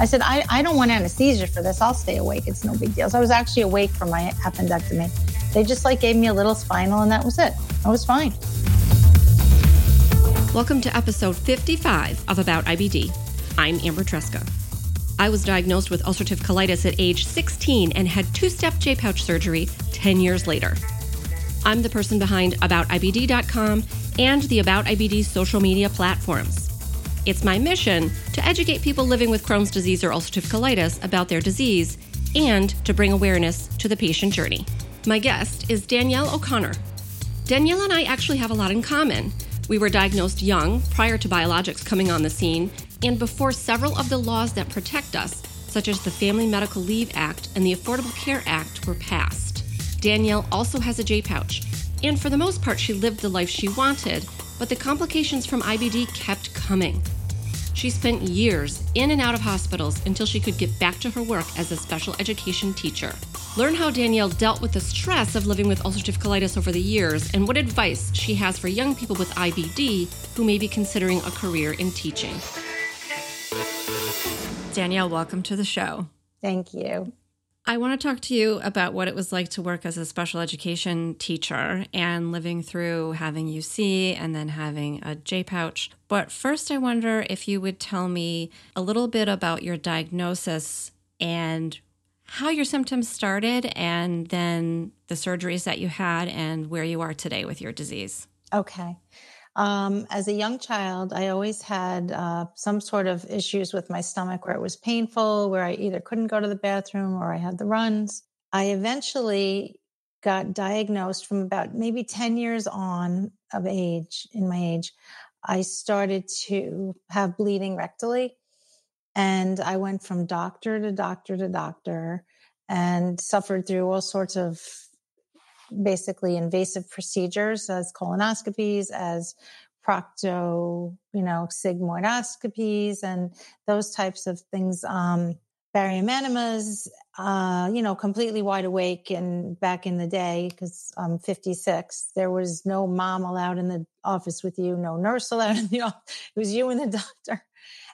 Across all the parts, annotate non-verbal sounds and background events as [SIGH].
I said, I, I don't want anesthesia for this. I'll stay awake. It's no big deal. So I was actually awake for my appendectomy. They just like gave me a little spinal and that was it. I was fine. Welcome to episode 55 of About IBD. I'm Amber Tresca. I was diagnosed with ulcerative colitis at age 16 and had two step J pouch surgery 10 years later. I'm the person behind AboutIBD.com and the About IBD social media platforms. It's my mission to educate people living with Crohn's disease or ulcerative colitis about their disease and to bring awareness to the patient journey. My guest is Danielle O'Connor. Danielle and I actually have a lot in common. We were diagnosed young, prior to biologics coming on the scene, and before several of the laws that protect us, such as the Family Medical Leave Act and the Affordable Care Act, were passed. Danielle also has a J pouch, and for the most part, she lived the life she wanted, but the complications from IBD kept coming. She spent years in and out of hospitals until she could get back to her work as a special education teacher. Learn how Danielle dealt with the stress of living with ulcerative colitis over the years and what advice she has for young people with IBD who may be considering a career in teaching. Danielle, welcome to the show. Thank you. I want to talk to you about what it was like to work as a special education teacher and living through having UC and then having a J pouch. But first, I wonder if you would tell me a little bit about your diagnosis and how your symptoms started, and then the surgeries that you had, and where you are today with your disease. Okay. Um, as a young child, I always had uh, some sort of issues with my stomach where it was painful, where I either couldn't go to the bathroom or I had the runs. I eventually got diagnosed from about maybe 10 years on of age, in my age. I started to have bleeding rectally. And I went from doctor to doctor to doctor and suffered through all sorts of basically invasive procedures as colonoscopies, as procto, you know, sigmoidoscopies and those types of things. Um, barium enemas, uh, you know, completely wide awake. And back in the day, because I'm 56, there was no mom allowed in the office with you, no nurse allowed in the [LAUGHS] office. It was you and the [LAUGHS] doctor.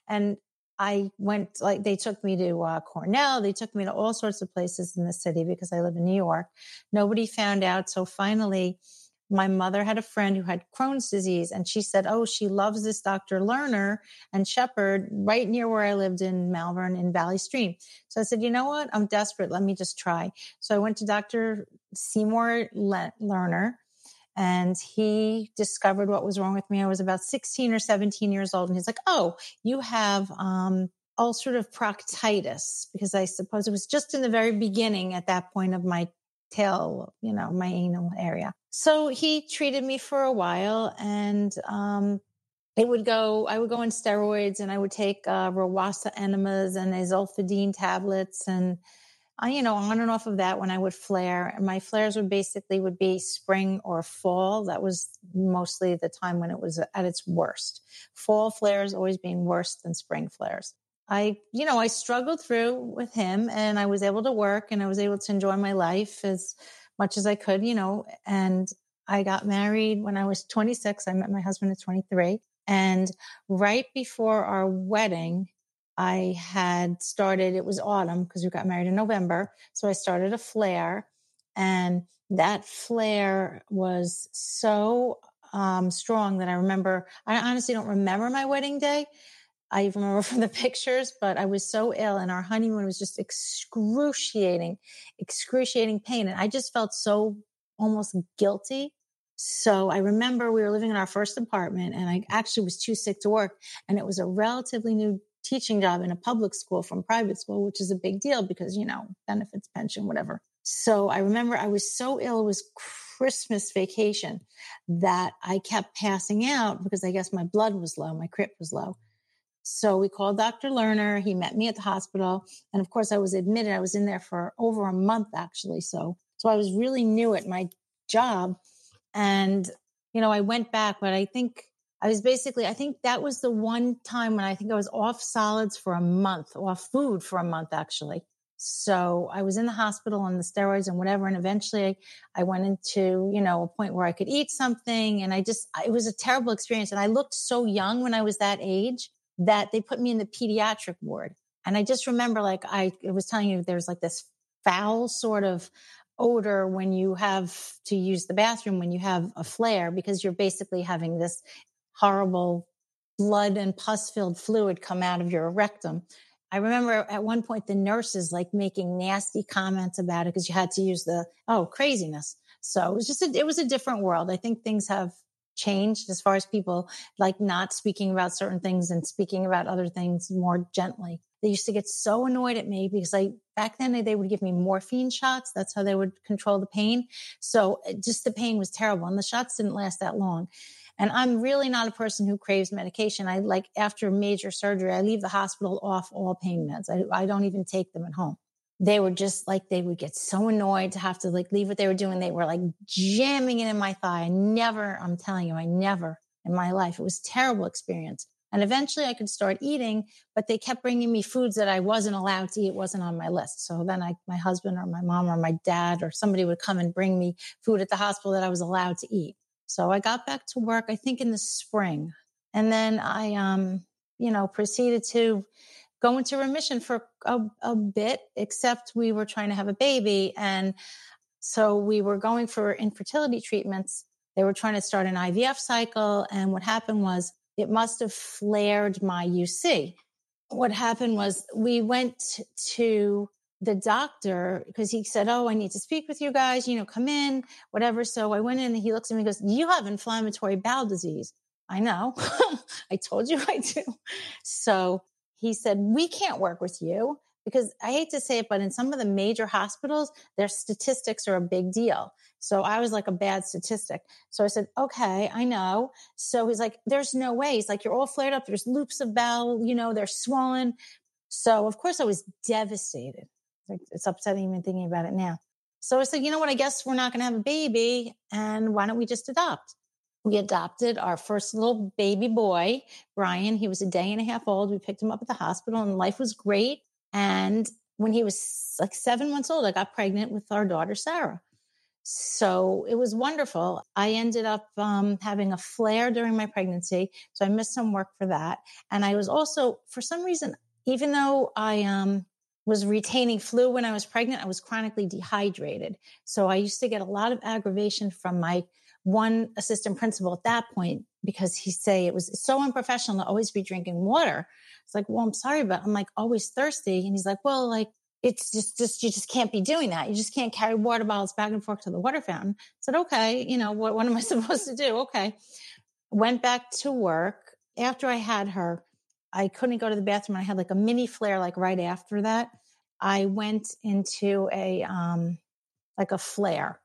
And I went like they took me to uh, Cornell. They took me to all sorts of places in the city because I live in New York. Nobody found out. So finally, my mother had a friend who had Crohn's disease, and she said, "Oh, she loves this Dr. Lerner and Shepherd right near where I lived in Malverne in Valley Stream." So I said, "You know what? I'm desperate. Let me just try." So I went to Dr. Seymour Lerner and he discovered what was wrong with me. I was about 16 or 17 years old. And he's like, Oh, you have, um, ulcerative proctitis because I suppose it was just in the very beginning at that point of my tail, you know, my anal area. So he treated me for a while and, um, it would go, I would go on steroids and I would take, uh, enemas and Azulfidine tablets and, uh, you know, on and off of that when I would flare. And my flares would basically would be spring or fall. That was mostly the time when it was at its worst. Fall flares always being worse than spring flares. I, you know, I struggled through with him and I was able to work and I was able to enjoy my life as much as I could, you know, and I got married when I was 26. I met my husband at 23. And right before our wedding, I had started, it was autumn because we got married in November. So I started a flare and that flare was so um, strong that I remember, I honestly don't remember my wedding day. I even remember [LAUGHS] from the pictures, but I was so ill and our honeymoon was just excruciating, excruciating pain. And I just felt so almost guilty. So I remember we were living in our first apartment and I actually was too sick to work and it was a relatively new teaching job in a public school from private school, which is a big deal because, you know, benefits, pension, whatever. So I remember I was so ill, it was Christmas vacation that I kept passing out because I guess my blood was low, my crit was low. So we called Dr. Lerner. He met me at the hospital. And of course, I was admitted. I was in there for over a month actually. So, so I was really new at my job. And, you know, I went back, but I think I was basically, I think that was the one time when I think I was off solids for a month, off food for a month, actually. So I was in the hospital on the steroids and whatever. And eventually I, I went into, you know, a point where I could eat something. And I just, it was a terrible experience. And I looked so young when I was that age that they put me in the pediatric ward. And I just remember like I was telling you there's like this foul sort of odor when you have to use the bathroom when you have a flare because you're basically having this horrible blood and pus filled fluid come out of your rectum. I remember at one point the nurses like making nasty comments about it because you had to use the, oh, craziness. So it was just, a, it was a different world. I think things have changed as far as people like not speaking about certain things and speaking about other things more gently. They used to get so annoyed at me because I back then they would give me morphine shots. That's how they would control the pain. So just the pain was terrible and the shots didn't last that long. And I'm really not a person who craves medication. I like after major surgery, I leave the hospital off all pain meds. I, I don't even take them at home. They were just like, they would get so annoyed to have to like leave what they were doing. They were like jamming it in my thigh. I never, I'm telling you, I never in my life. It was terrible experience. And eventually I could start eating, but they kept bringing me foods that I wasn't allowed to eat. Wasn't on my list. So then I, my husband or my mom or my dad or somebody would come and bring me food at the hospital that I was allowed to eat. So I got back to work, I think in the spring. And then I, um, you know, proceeded to go into remission for a, a bit, except we were trying to have a baby. And so we were going for infertility treatments. They were trying to start an IVF cycle. And what happened was it must have flared my UC. What happened was we went to the doctor because he said, Oh, I need to speak with you guys, you know, come in, whatever. So I went in and he looks at me and goes, You have inflammatory bowel disease. I know. [LAUGHS] I told you [LAUGHS] I do. So he said, We can't work with you because I hate to say it, but in some of the major hospitals, their statistics are a big deal. So I was like a bad statistic. So I said, okay, I know. So he's like, there's no way. He's like, you're all flared up. There's loops of bowel, you know, they're swollen. So of course I was devastated. It's upsetting even thinking about it now. So I said, you know what? I guess we're not going to have a baby. And why don't we just adopt? We adopted our first little baby boy, Brian. He was a day and a half old. We picked him up at the hospital and life was great. And when he was like seven months old, I got pregnant with our daughter, Sarah. So it was wonderful. I ended up um, having a flare during my pregnancy. So I missed some work for that. And I was also, for some reason, even though I um, was retaining flu when I was pregnant. I was chronically dehydrated. So I used to get a lot of aggravation from my one assistant principal at that point because he say it was so unprofessional to always be drinking water. It's like, well, I'm sorry, but I'm like always thirsty. And he's like, well, like it's just, just, you just can't be doing that. You just can't carry water bottles back and forth to the water fountain. I said, okay, you know, what, what am I [LAUGHS] supposed to do? Okay. Went back to work after I had her. I couldn't go to the bathroom. I had like a mini flare like right after that. I went into a um like a flare.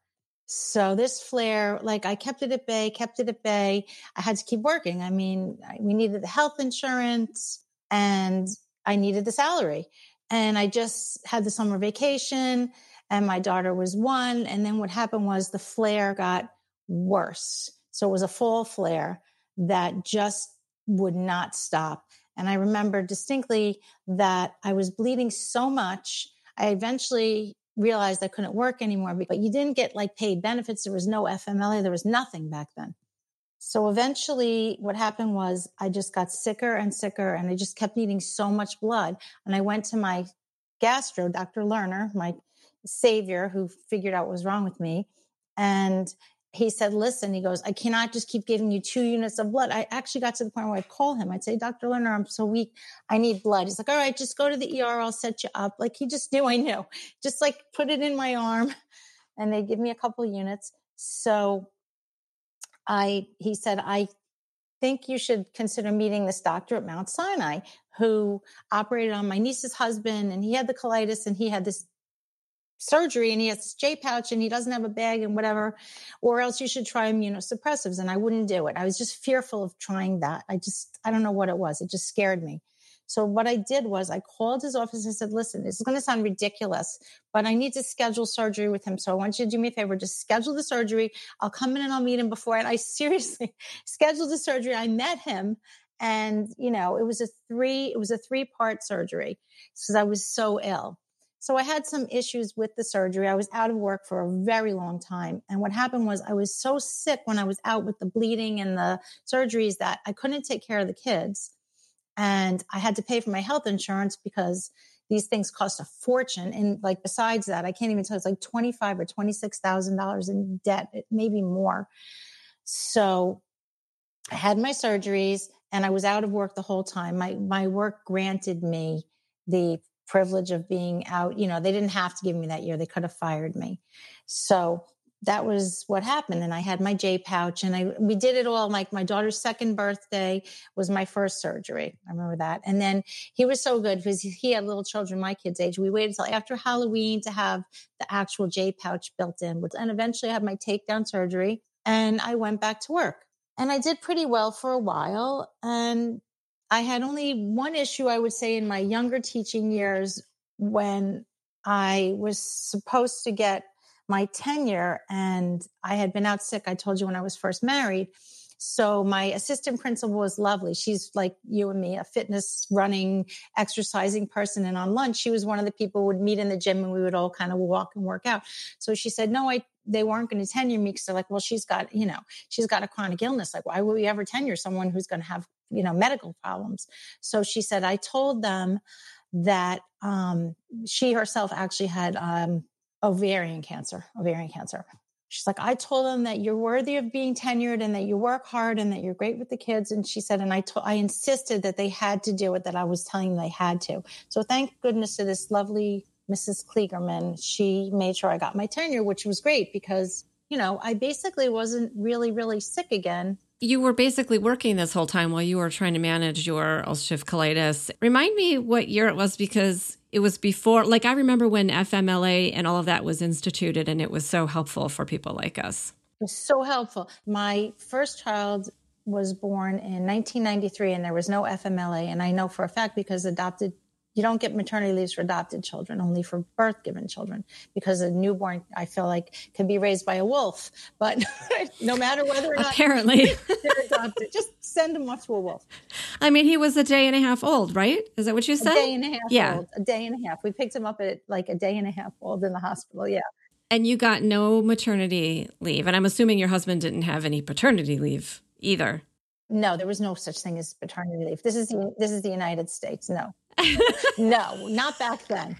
So this flare, like I kept it at bay, kept it at bay. I had to keep working. I mean, we needed the health insurance and I needed the salary. And I just had the summer vacation and my daughter was one. And then what happened was the flare got worse. So it was a fall flare that just would not stop. And I remember distinctly that I was bleeding so much. I eventually realized I couldn't work anymore, but you didn't get like paid benefits. There was no FMLA. There was nothing back then. So eventually what happened was I just got sicker and sicker and I just kept needing so much blood. And I went to my gastro, Dr. Lerner, my savior who figured out what was wrong with me. And he said, listen, he goes, I cannot just keep giving you two units of blood. I actually got to the point where I'd call him. I'd say, Dr. Lerner, I'm so weak. I need blood. He's like, all right, just go to the ER. I'll set you up. Like he just [LAUGHS] knew I knew. Just like put it in my arm [LAUGHS] and they give me a couple units. So I, he said, I think you should consider meeting this doctor at Mount Sinai who operated on my niece's husband and he had the colitis and he had this surgery and he has J pouch and he doesn't have a bag and whatever, or else you should try immunosuppressives. And I wouldn't do it. I was just fearful of trying that. I just, I don't know what it was. It just scared me. So what I did was I called his office and said, listen, this is going to sound ridiculous, but I need to schedule surgery with him. So I want you to do me a favor. Just schedule the surgery. I'll come in and I'll meet him before. And I [LAUGHS] seriously scheduled the surgery. I met him and, you know, it was a three, it was a three part surgery because I was so ill. So I had some issues with the surgery. I was out of work for a very long time. And what happened was I was so sick when I was out with the bleeding and the surgeries that I couldn't take care of the kids. And I had to pay for my health insurance because these things cost a fortune. And like, besides that, I can't even tell it's like 25 or $26,000 in debt, maybe more. So I had my surgeries and I was out of work the whole time. My, my work granted me the privilege of being out. You know, they didn't have to give me that year. They could have fired me. So that was what happened. And I had my J pouch and I, we did it all. Like my daughter's second birthday was my first surgery. I remember that. And then he was so good because he had little children, my kid's age. We waited until after Halloween to have the actual J pouch built in. And eventually I had my takedown surgery and I went back to work. And I did pretty well for a while. And I had only one issue, I would say, in my younger teaching years when I was supposed to get my tenure and I had been out sick. I told you when I was first married. So my assistant principal was lovely. She's like you and me, a fitness, running, exercising person. And on lunch, she was one of the people would meet in the gym and we would all kind of walk and work out. So she said, no, I, they weren't going to tenure me because they're like, well, she's got, you know, she's got a chronic illness. Like, why would we ever tenure someone who's going to have, you know, medical problems? So she said, I told them that um, she herself actually had um, ovarian cancer, ovarian cancer. She's like, I told them that you're worthy of being tenured and that you work hard and that you're great with the kids. And she said, and I told, I insisted that they had to do it, that I was telling them they had to. So thank goodness to this lovely Mrs. Kliegerman. She made sure I got my tenure, which was great because, you know, I basically wasn't really, really sick again you were basically working this whole time while you were trying to manage your ulcerative colitis. Remind me what year it was because it was before, like I remember when FMLA and all of that was instituted, and it was so helpful for people like us. It was so helpful. My first child was born in 1993, and there was no FMLA. And I know for a fact because adopted you don't get maternity leaves for adopted children, only for birth given children, because a newborn, I feel like, can be raised by a wolf. But [LAUGHS] no matter whether or not apparently [LAUGHS] they're adopted, just send them off to a wolf. I mean, he was a day and a half old, right? Is that what you said? A day and a half yeah. old. A day and a half. We picked him up at like a day and a half old in the hospital. Yeah. And you got no maternity leave. And I'm assuming your husband didn't have any paternity leave either. No, there was no such thing as paternity leave. This is the, this is the United States. No [LAUGHS] no, not back then.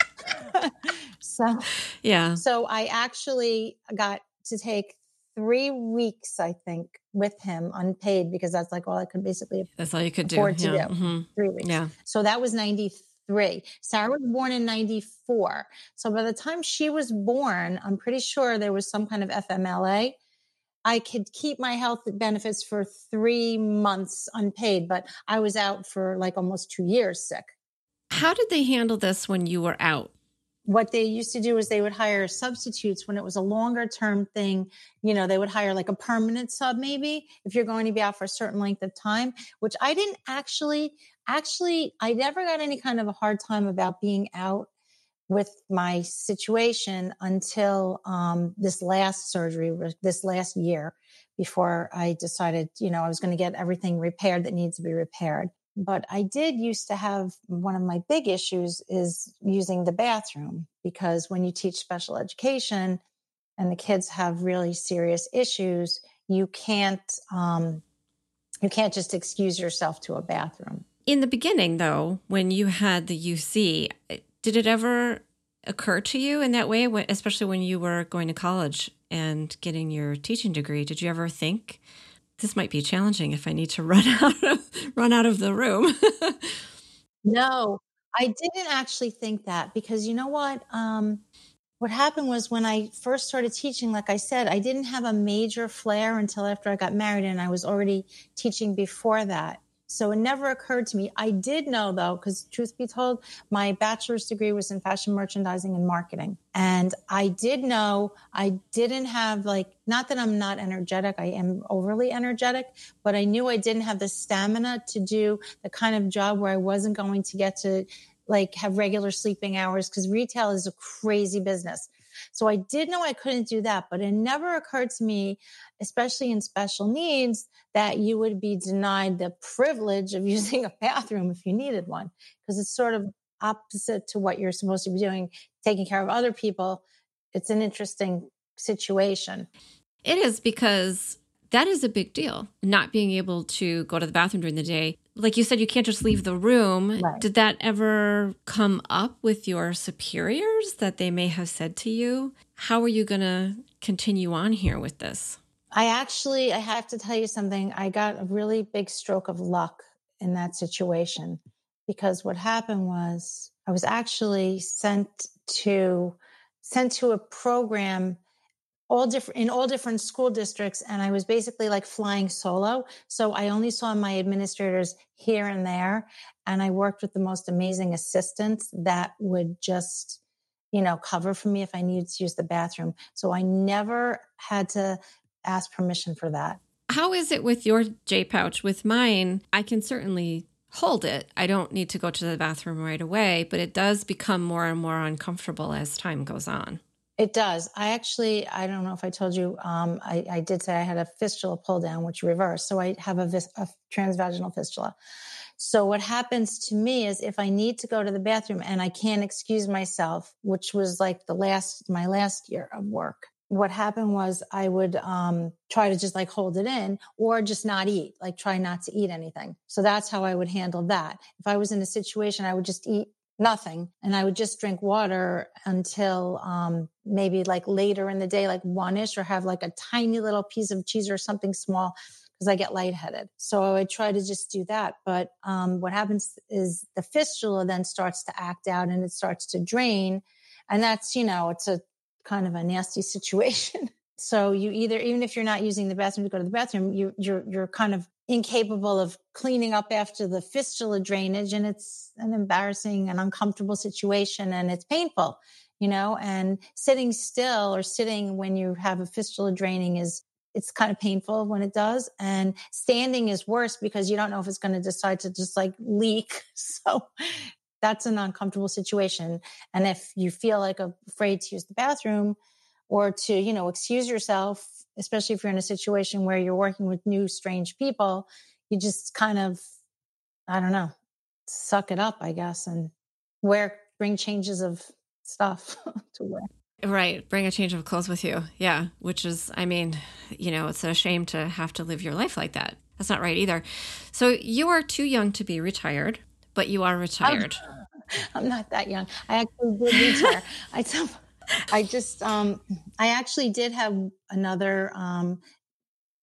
so, yeah. So I actually got to take three weeks, I think, with him unpaid because that's like all I could basically that's all you could afford do. to yeah. do. Mm-hmm. Three weeks. Yeah. So that was 93. Sarah was born in 94. So by the time she was born, I'm pretty sure there was some kind of FMLA. I could keep my health benefits for three months unpaid, but I was out for like almost two years sick. How did they handle this when you were out? What they used to do is they would hire substitutes when it was a longer term thing. You know, they would hire like a permanent sub, maybe if you're going to be out for a certain length of time, which I didn't actually, actually, I never got any kind of a hard time about being out with my situation until um, this last surgery, this last year, before I decided, you know, I was going to get everything repaired that needs to be repaired. But I did used to have one of my big issues is using the bathroom because when you teach special education and the kids have really serious issues, you can't um, you can't just excuse yourself to a bathroom. In the beginning, though, when you had the UC, did it ever occur to you in that way, especially when you were going to college and getting your teaching degree? Did you ever think this might be challenging if I need to [LAUGHS] run out of run out of the room. [LAUGHS] no, I didn't actually think that because you know what? Um, what happened was when I first started teaching, like I said, I didn't have a major flare until after I got married, and I was already teaching before that. So it never occurred to me. I did know though, because truth be told, my bachelor's degree was in fashion merchandising and marketing. And I did know I didn't have like, not that I'm not energetic, I am overly energetic, but I knew I didn't have the stamina to do the kind of job where I wasn't going to get to like have regular sleeping hours because retail is a crazy business. So I did know I couldn't do that, but it never occurred to me, especially in special needs, that you would be denied the privilege of [LAUGHS] using a bathroom if you needed one, because it's sort of opposite to what you're supposed to be doing, taking care of other people. It's an interesting situation. It is because That is a big deal. Not being able to go to the bathroom during the day. Like you said, you can't just leave the room. Right. Did that ever come up with your superiors that they may have said to you? How are you going to continue on here with this? I actually, I have to tell you something. I got a really big stroke of luck in that situation because what happened was I was actually sent to sent to a program all different in all different school districts and i was basically like flying solo. So i only saw my administrators here and there and i worked with the most amazing assistants that would just you know cover for me if i needed to use the bathroom. So i never had to ask permission for that. How is it with your j pouch? With mine i can certainly hold it. I don't need to go to the bathroom right away but it does become more and more uncomfortable as time goes on it does. I actually, I don't know if I told you, um, I, I, did say I had a fistula pull down, which reversed. So I have a, vis, a transvaginal fistula. So what happens to me is if I need to go to the bathroom and I can't excuse myself, which was like the last, my last year of work, what happened was I would um, try to just like hold it in or just not eat, like try not to eat anything. So that's how I would handle that. If I was in a situation, I would just eat nothing. And I would just drink water until um, maybe like later in the day, like one ish, or have like a tiny little piece of cheese or something small because I get lightheaded. So I would try to just do that. But um, what happens is the fistula then starts to act out and it starts to drain. And that's, you know, it's a kind of a nasty [LAUGHS] situation. so you either, even if you're not using the bathroom to go to the bathroom, you, you're, you're kind of incapable of cleaning up after the fistula drainage and it's an embarrassing and uncomfortable situation and it's painful you know and sitting still or sitting when you have a fistula draining is it's kind of painful when it does and standing is worse because you don't know if it's going to decide to just like leak. [LAUGHS] So that's an uncomfortable situation and if you feel like afraid to use the bathroom or to you know excuse yourself especially if you're in a situation where you're working with new, strange people, you just kind of, I don't know, suck it up, I guess, and wear, bring changes of stuff [LAUGHS] to wear. Right. Bring a change of clothes with you. Yeah. Which is, I mean, you know, it's a shame to have to live your life like that. That's not right either. So you are too young to be retired, but you are retired. I'm, [LAUGHS] I'm not that young. I actually did retire. I [LAUGHS] [LAUGHS] I just, um, I actually did have another, um,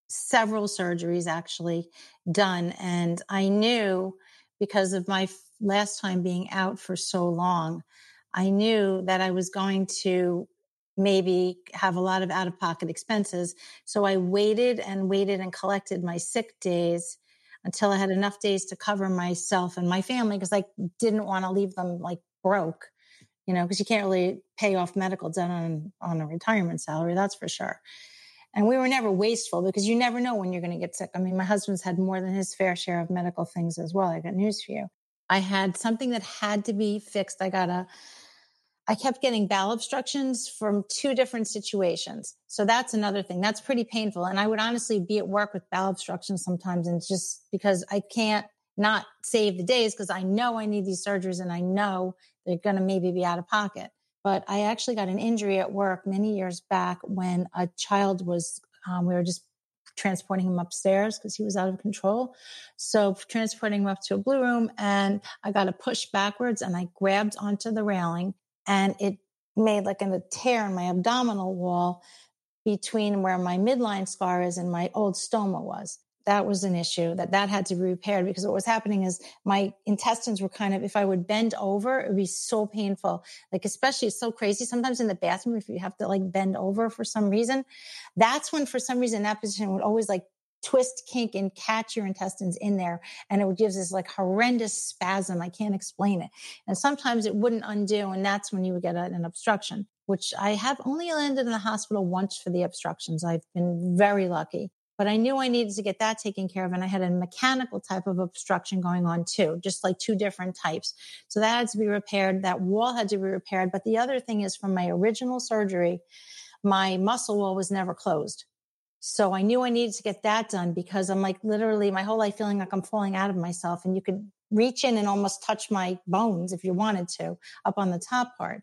several surgeries actually done. And I knew because of my last time being out for so long, I knew that I was going to maybe have a lot of out of pocket expenses. So I waited and waited and collected my sick days until I had enough days to cover myself and my family because I didn't want to leave them like broke you know, because you can't really pay off medical debt on, on a retirement salary, that's for sure. And we were never wasteful because you never know when you're going to get sick. I mean, my husband's had more than his fair share of medical things as well. I got news for you. I had something that had to be fixed. I got a, I kept getting bowel obstructions from two different situations. So that's another thing. That's pretty painful. And I would honestly be at work with bowel obstructions sometimes and just because I can't not save the days because I know I need these surgeries and I know they're going to maybe be out of pocket. But I actually got an injury at work many years back when a child was, um, we were just transporting him upstairs because he was out of control. So transporting him up to a blue room and I got a push backwards and I grabbed onto the railing and it made like a tear in my abdominal wall between where my midline scar is and my old stoma was that was an issue that that had to be repaired because what was happening is my intestines were kind of if i would bend over it would be so painful. Like especially it's so crazy. Sometimes in the bathroom if you have to like bend over for some reason that's when for some reason that position would always like twist kink and catch your intestines in there and it would give this like horrendous spasm. I can't explain it. And sometimes it wouldn't undo and that's when you would get an obstruction which i have only landed in the hospital once for the obstructions. I've been very lucky but I knew I needed to get that taken care of. And I had a mechanical type of obstruction going on too, just like two different types. So that had to be repaired. That wall had to be repaired. But the other thing is from my original surgery, my muscle wall was never closed. So I knew I needed to get that done because I'm like literally my whole life feeling like I'm falling out of myself and you could reach in and almost touch my bones if you wanted to up on the top part.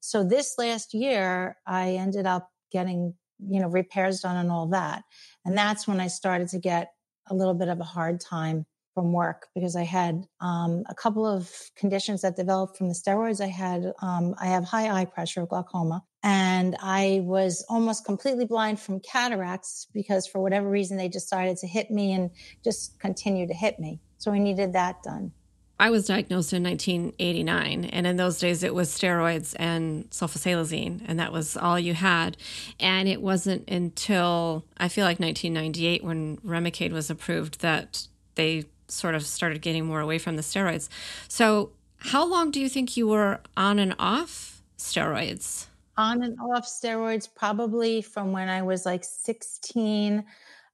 So this last year, I ended up getting you know, repairs done and all that. And that's when I started to get a little bit of a hard time from work because I had um, a couple of conditions that developed from the steroids. I had um, I have high eye pressure, glaucoma, and I was almost completely blind from cataracts because for whatever reason they decided to hit me and just continue to hit me. So I needed that done. I was diagnosed in 1989, and in those days it was steroids and sulfasalazine, and that was all you had. And it wasn't until I feel like 1998 when Remicade was approved that they sort of started getting more away from the steroids. So, how long do you think you were on and off steroids? On and off steroids, probably from when I was like 16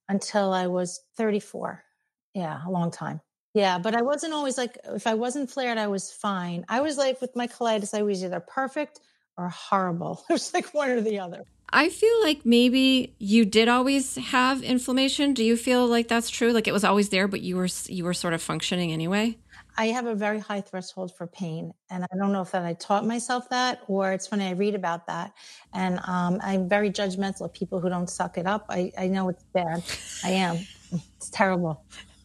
until I was 34. Yeah, a long time. Yeah, but I wasn't always like, if I wasn't flared, I was fine. I was like, with my colitis, I was either perfect or horrible. [LAUGHS] It was like one or the other. I feel like maybe you did always have inflammation. Do you feel like that's true? Like it was always there, but you were you were sort of functioning anyway. I have a very high threshold for pain, and I don't know if that I taught myself that or it's funny I read about that. And um, I'm very judgmental of people who don't suck it up. I, I know it's bad. I am. [LAUGHS] It's terrible. [LAUGHS]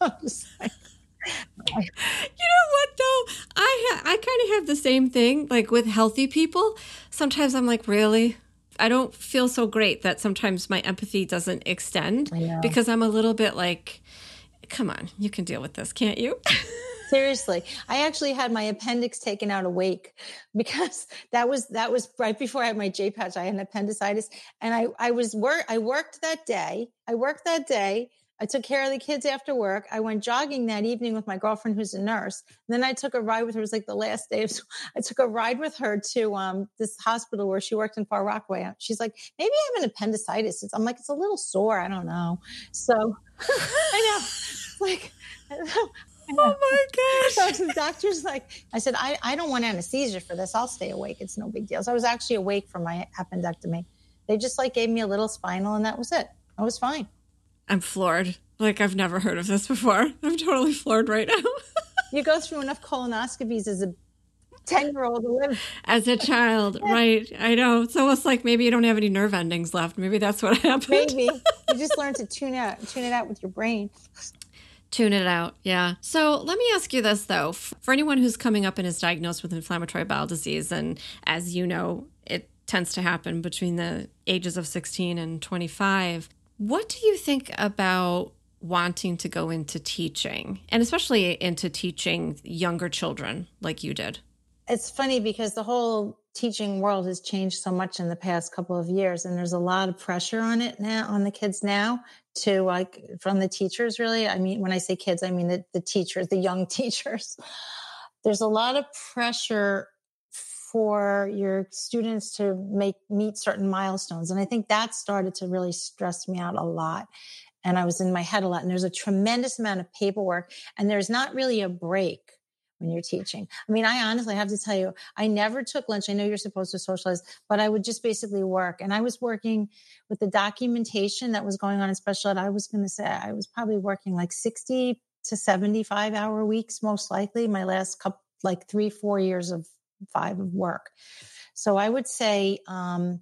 [LAUGHS] you know what though i ha- i kind of have the same thing like with healthy people sometimes i'm like really I don't feel so great that sometimes my empathy doesn't extend because I'm a little bit like, come on, you can deal with this, can't you? [LAUGHS] Seriously, I actually had my appendix taken out awake [LAUGHS] because that was that was right before I had my J pouch. I had an appendicitis, and I I was work I worked that day. I worked that day I took care of the kids after work. I went jogging that evening with my girlfriend who's a nurse. And then I took a ride with her. It was like the last day. Of, school. [LAUGHS] I took a ride with her to um, this hospital where she worked in Far Rockaway. She's like, maybe I have an appendicitis. I'm like, it's a little sore. I don't know. So [LAUGHS] I know. [LAUGHS] Like, Oh my gosh. So the doctor's like, I said, I, I don't want anesthesia for this. I'll stay awake. It's no big deal. So I was actually awake for my appendectomy. They just like gave me a little spinal and that was it. I was fine. I'm floored. Like I've never heard of this before. [LAUGHS] I'm totally floored right now. [LAUGHS] you go through enough colonoscopies as a 10 year old to live. As a child, yeah. right. I know. It's almost like maybe you don't have any nerve endings left. Maybe that's what [LAUGHS] happened. Maybe. You just learn to tune out, tune it out with your brain. Tune it out. Yeah. So let me ask you this though. For anyone who's coming up and is diagnosed with inflammatory bowel disease, and as you know, it tends to happen between the ages of 16 and 25. What do you think about wanting to go into teaching and especially into teaching younger children like you did? It's funny because the whole teaching world has changed so much in the past couple of years and there's a lot of pressure on it now on the kids now to like from the teachers really i mean when i say kids i mean the, the teachers the young [LAUGHS] teachers there's a lot of pressure for your students to make meet certain milestones. And I think that started to really stress me out a lot. And I was in my head a lot. And there's a tremendous amount of paperwork and there's not really a break when you're teaching. I mean, I honestly have to tell you, I never took lunch. I know you're supposed to socialize, but I would just basically work. And I was working with the documentation that was going on in special ed. I was going to say I was probably working like 60 to 75 hour weeks, most likely my last couple, like three, four years of five of work. So I would say um,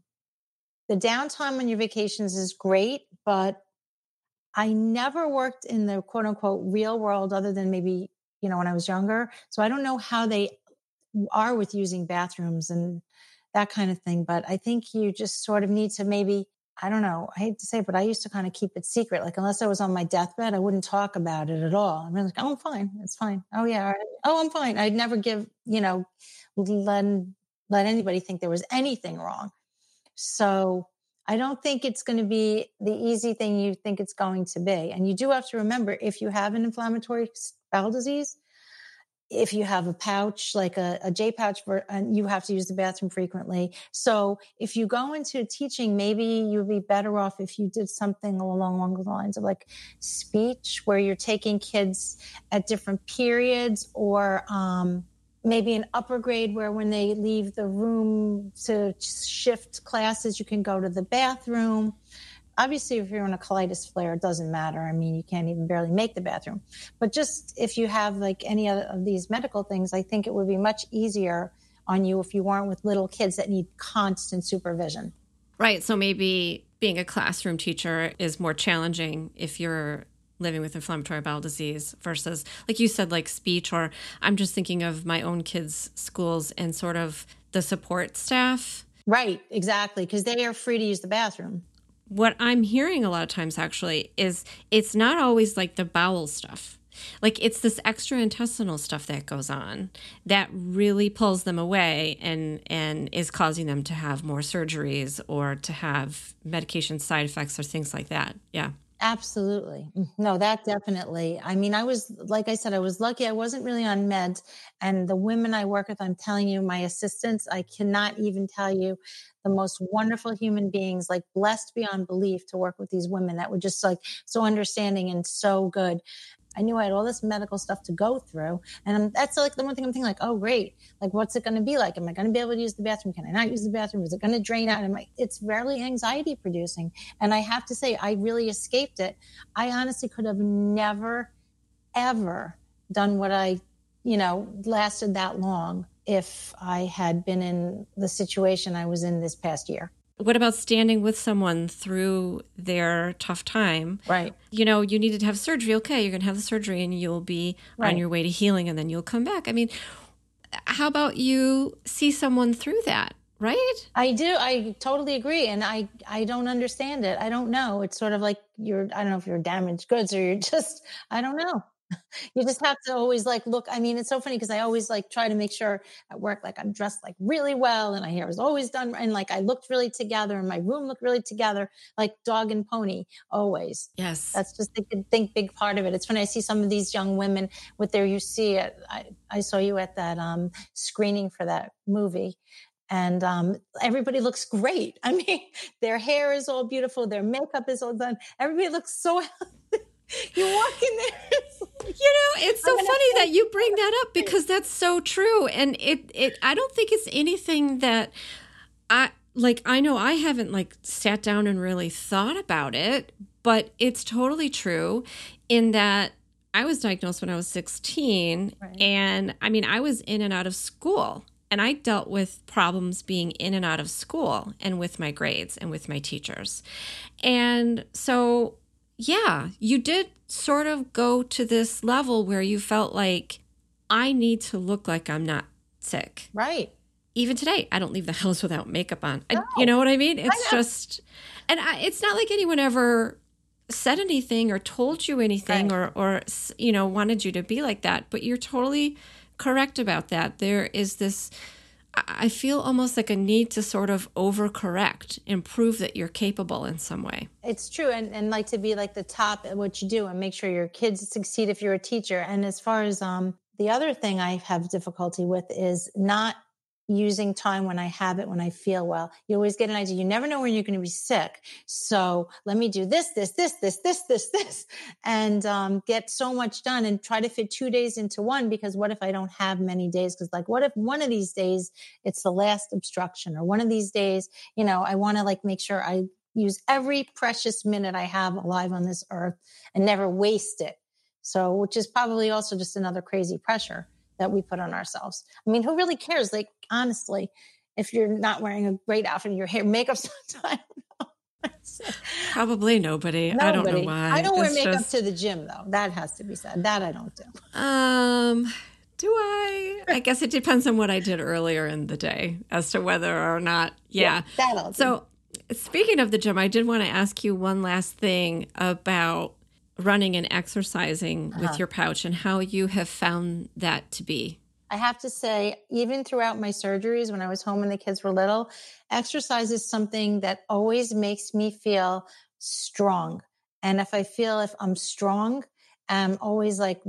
the downtime on your vacations is great, but I never worked in the quote unquote real world other than maybe, you know, when I was younger. So I don't know how they are with using bathrooms and that kind of thing. But I think you just sort of need to maybe I don't know. I hate to say it, but I used to kind of keep it secret. Like unless I was on my deathbed, I wouldn't talk about it at all. I'm like, oh, I'm fine. It's fine. Oh yeah. Oh, I'm fine. I'd never give, you know, let let anybody think there was anything wrong. So I don't think it's going to be the easy thing you think it's going to be. And you do have to remember if you have an inflammatory bowel disease, if you have a pouch like a, a J pouch, and you have to use the bathroom frequently. So if you go into teaching, maybe you'd be better off if you did something along along the lines of like speech, where you're taking kids at different periods, or um, maybe an upper grade where when they leave the room to shift classes, you can go to the bathroom. Obviously if you're in a colitis flare it doesn't matter. I mean you can't even barely make the bathroom. But just if you have like any of these medical things i think it would be much easier on you if you weren't with little kids that need constant supervision. Right. So maybe being a classroom teacher is more challenging if you're living with inflammatory bowel disease versus like you said like speech or i'm just thinking of my own kids schools and sort of the support staff. Right exactly because they are free to use the bathroom. What i'm hearing a lot of times actually is it's not always like the bowel stuff. Like it's this extra intestinal stuff that goes on that really pulls them away and and is causing them to have more surgeries or to have medication side effects or things like that. Yeah Absolutely. Mm, no, that definitely. I mean, I was, like I said, I was lucky. I wasn't really on meds. And the women I work with, I'm telling you, my assistants, I cannot even tell you the most wonderful human beings, like blessed beyond belief to work with these women that were just like so understanding and so good. I knew I had all this medical stuff to go through. And I'm, that's like the one thing I'm thinking like, oh, great. Like, what's it going to be like? Am I going to be able to use the bathroom? Can I not use the bathroom? Is it going to drain out? Am I, it's rarely anxiety producing. And I have to say, I really escaped it. I honestly could have never, ever done what I, you know, lasted that long if I had been in the situation I was in this past year what about standing with someone through their tough time? Right. You know, you needed to have surgery. Okay, you're going to have the surgery and you'll be right. on your way to healing and then you'll come back. I mean, how about you see someone through that? Right? I do. I totally agree. And I, I don't understand it. I don't know. It's sort of like you're, I don't know if you're damaged goods or you're [LAUGHS] just, I don't know. You just have to always like look. I mean, it's so funny because I always like try to make sure at work, like I'm dressed like really well and my hair is always done. And like I looked really together and my room looked really together, like dog and pony always. Yes. That's just the think big part of it. It's funny. I see some of these young women with their, you see it. I, I saw you at that um, screening for that movie and um, everybody looks great. [LAUGHS] I mean, their hair is all beautiful, their makeup is all done. Everybody looks so [LAUGHS] you walk in there. You know, it's so funny that you bring that up [LAUGHS] because that's so true. And it, it, I don't think it's anything that I like. I know I haven't like sat down and really thought about it, but it's totally true in that I was diagnosed when I was 16. Right. And I mean, I was in and out of school and I dealt with problems being in and out of school and with my grades and with my teachers. And so yeah, you did sort of go to this level where you felt like I need to look like I'm not sick. Right. Even today, I don't leave the [LAUGHS] house without makeup on. No. I, you know what I mean? It's I just, and I, it's not like anyone ever said anything or told you anything right. or, or, you know, wanted you to be like that. But you're totally correct about that. There is this I feel almost like a need to sort of overcorrect and prove that you're capable in some way. It's true. And, and like to be like the top at what you do and make sure your kids succeed if you're a teacher. And as far as um, the other thing I have difficulty with is not using time when I have it, when I feel well. You always get an idea. You never know when you're going to be sick. So let me do this, this, this, this, this, this, this, and um, get so much done and try to fit two days into one because what if I don't have many days? Because like, what if one of these days it's the last obstruction or one of these days, you know, I want to like make sure I use every precious minute I have alive on this earth and never waste it. So, which is probably also just another crazy pressure that we put on ourselves. I mean, who really cares? Like, honestly, if you're not wearing a great outfit and your hair makeup's [LAUGHS] time. Probably nobody. nobody. I don't know why. I don't wear makeup just... to the gym though. That has to be said. That I don't do. Um, do I? I guess it depends on what I did earlier in the day as to whether or not. Yeah. yeah that so, speaking of the gym, I did want to ask you one last thing about running and exercising uh-huh. with your pouch and how you have found that to be. I have to say, even throughout my surgeries, when I was home and the kids were little, exercise is something that always makes me feel strong. And if I feel if I'm strong, I'm always like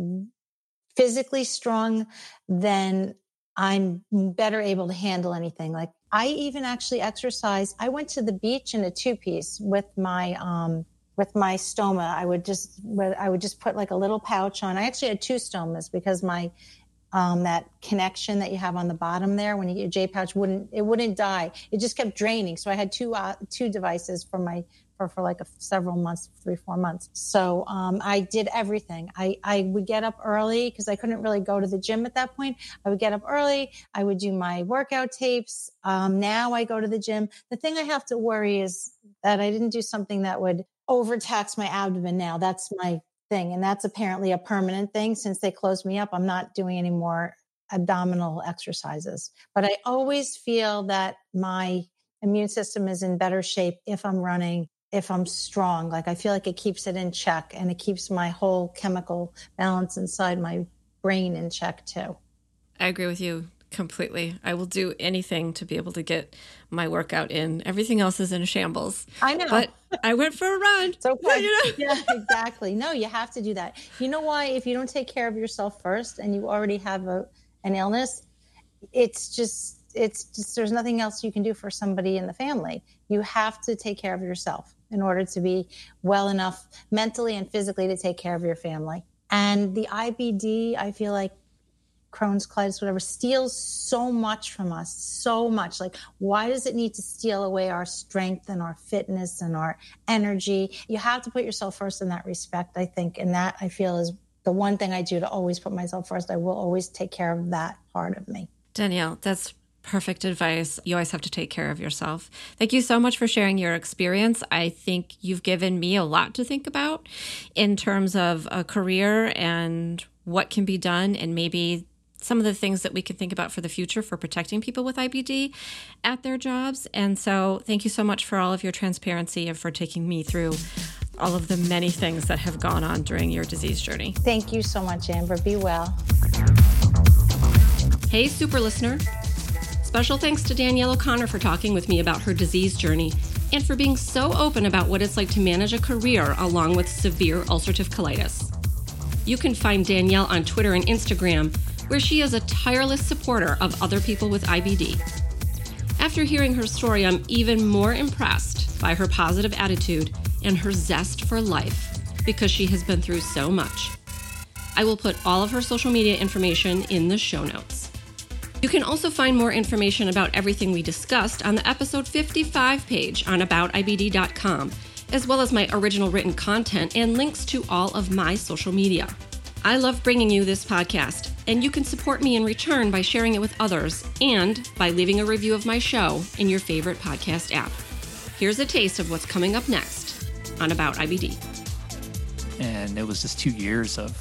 physically strong, then I'm better able to handle anything. Like I even actually exercise. I went to the beach in a two piece with my, um, with my stoma, I would just I would just put like a little pouch on. I actually had two stomas because my um, that connection that you have on the bottom there when you get your J pouch wouldn't it wouldn't die. It just kept draining. So I had two uh, two devices for my for for like a, several months, three four months. So um, I did everything. I I would get up early because I couldn't really go to the gym at that point. I would get up early. I would do my workout tapes. Um, now I go to the gym. The thing I have to worry is that I didn't do something that would overtax my abdomen. Now that's my thing, and that's apparently a permanent thing since they closed me up. I'm not doing any more abdominal exercises. But I always feel that my immune system is in better shape if I'm running, if I'm strong. Like I feel like it keeps it in check and it keeps my whole chemical balance inside my brain in check too. I agree with you completely. I will do anything to be able to get my workout in. Everything else is in shambles. I know. But I went for a run. It's okay. [LAUGHS] You know? yeah, exactly. No, you have to do that. You know why? If you don't take care of yourself first and you already have a an illness, it's just it's just there's nothing else you can do for somebody in the family. You have to take care of yourself in order to be well enough mentally and physically to take care of your family. And the IBD, I feel like Crohn's colitis, whatever, steals so much from us, so much. Like, why does it need to steal away our strength and our fitness and our energy? You have to put yourself first in that respect, I think. And that I feel is the one thing I do to always put myself first. I will always take care of that part of me. Danielle, that's perfect advice. You always have to take care of yourself. Thank you so much for sharing your experience. I think you've given me a lot to think about in terms of a career and what can be done and maybe some of the things that we can think about for the future for protecting people with IBD at their jobs. And so, thank you so much for all of your transparency and for taking me through all of the many things that have gone on during your disease journey. Thank you so much, Amber. Be well. Hey, super listener. Special thanks to Danielle O'Connor for talking with me about her disease journey and for being so open about what it's like to manage a career along with severe ulcerative colitis. You can find Danielle on Twitter and Instagram, where she is a tireless supporter of other people with IBD. After hearing her story, I'm even more impressed by her positive attitude and her zest for life because she has been through so much. I will put all of her social media information in the show notes. You can also find more information about everything we discussed on the episode 55 page on aboutibd.com, as well as my original written content and links to all of my social media. I love bringing you this podcast, and you can support me in return by sharing it with others and by leaving a review of my show in your favorite podcast app. Here's a taste of what's coming up next on About IBD. And it was just two years of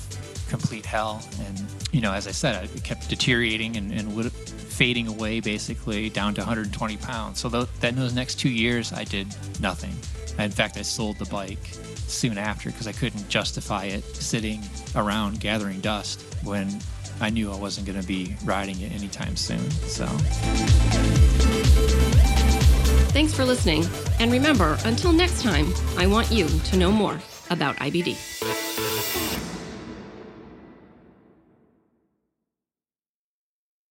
complete hell. And, you know, as I said, it kept deteriorating and, and would, fading away basically down to 120 pounds. So th- that those next two years, I did nothing. In fact, I sold the bike soon after because I couldn't justify it sitting around gathering dust when I knew I wasn't going to be riding it anytime soon. So. Thanks for listening. And remember, until next time, I want you to know more about IBD.